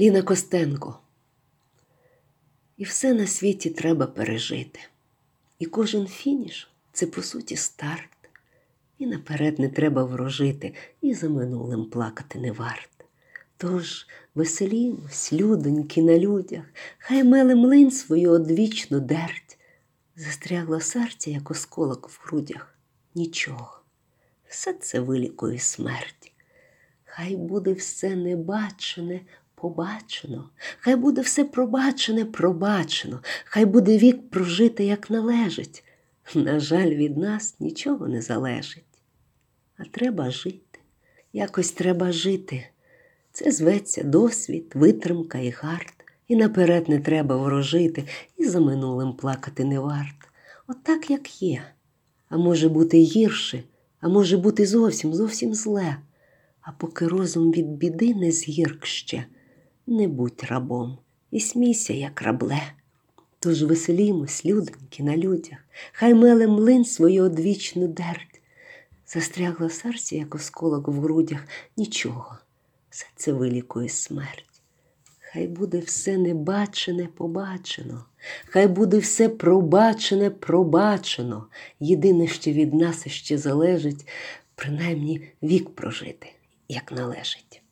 Ліна Костенко. І все на світі треба пережити. І кожен фініш це по суті старт. І наперед не треба ворожити, і за минулим плакати не варт. Тож веселімось, людоньки на людях, хай меле млин свою одвічну дерть. Застрягло серце, як осколок в грудях. Нічого, все це вилікує смерть. Хай буде все небачене, побачено, хай буде все пробачене, пробачено, хай буде вік прожити, як належить. На жаль, від нас нічого не залежить. А треба жити, якось треба жити. Це зветься досвід, витримка і гард. І наперед не треба ворожити, і за минулим плакати не варт. Отак, От як є. А може бути гірше, а може бути зовсім, зовсім зле. А поки розум від біди не згірк ще, не будь рабом і смійся, як рабле. Тож веселімось, людоньки, на людях, хай меле млин свою одвічну дерть. Застрягло в серці, як осколок в грудях, нічого, все це вилікує смерть. Хай буде все небачене, побачено, хай буде все пробачене, пробачено. Єдине, що від нас іще залежить, принаймні вік прожити, як належить.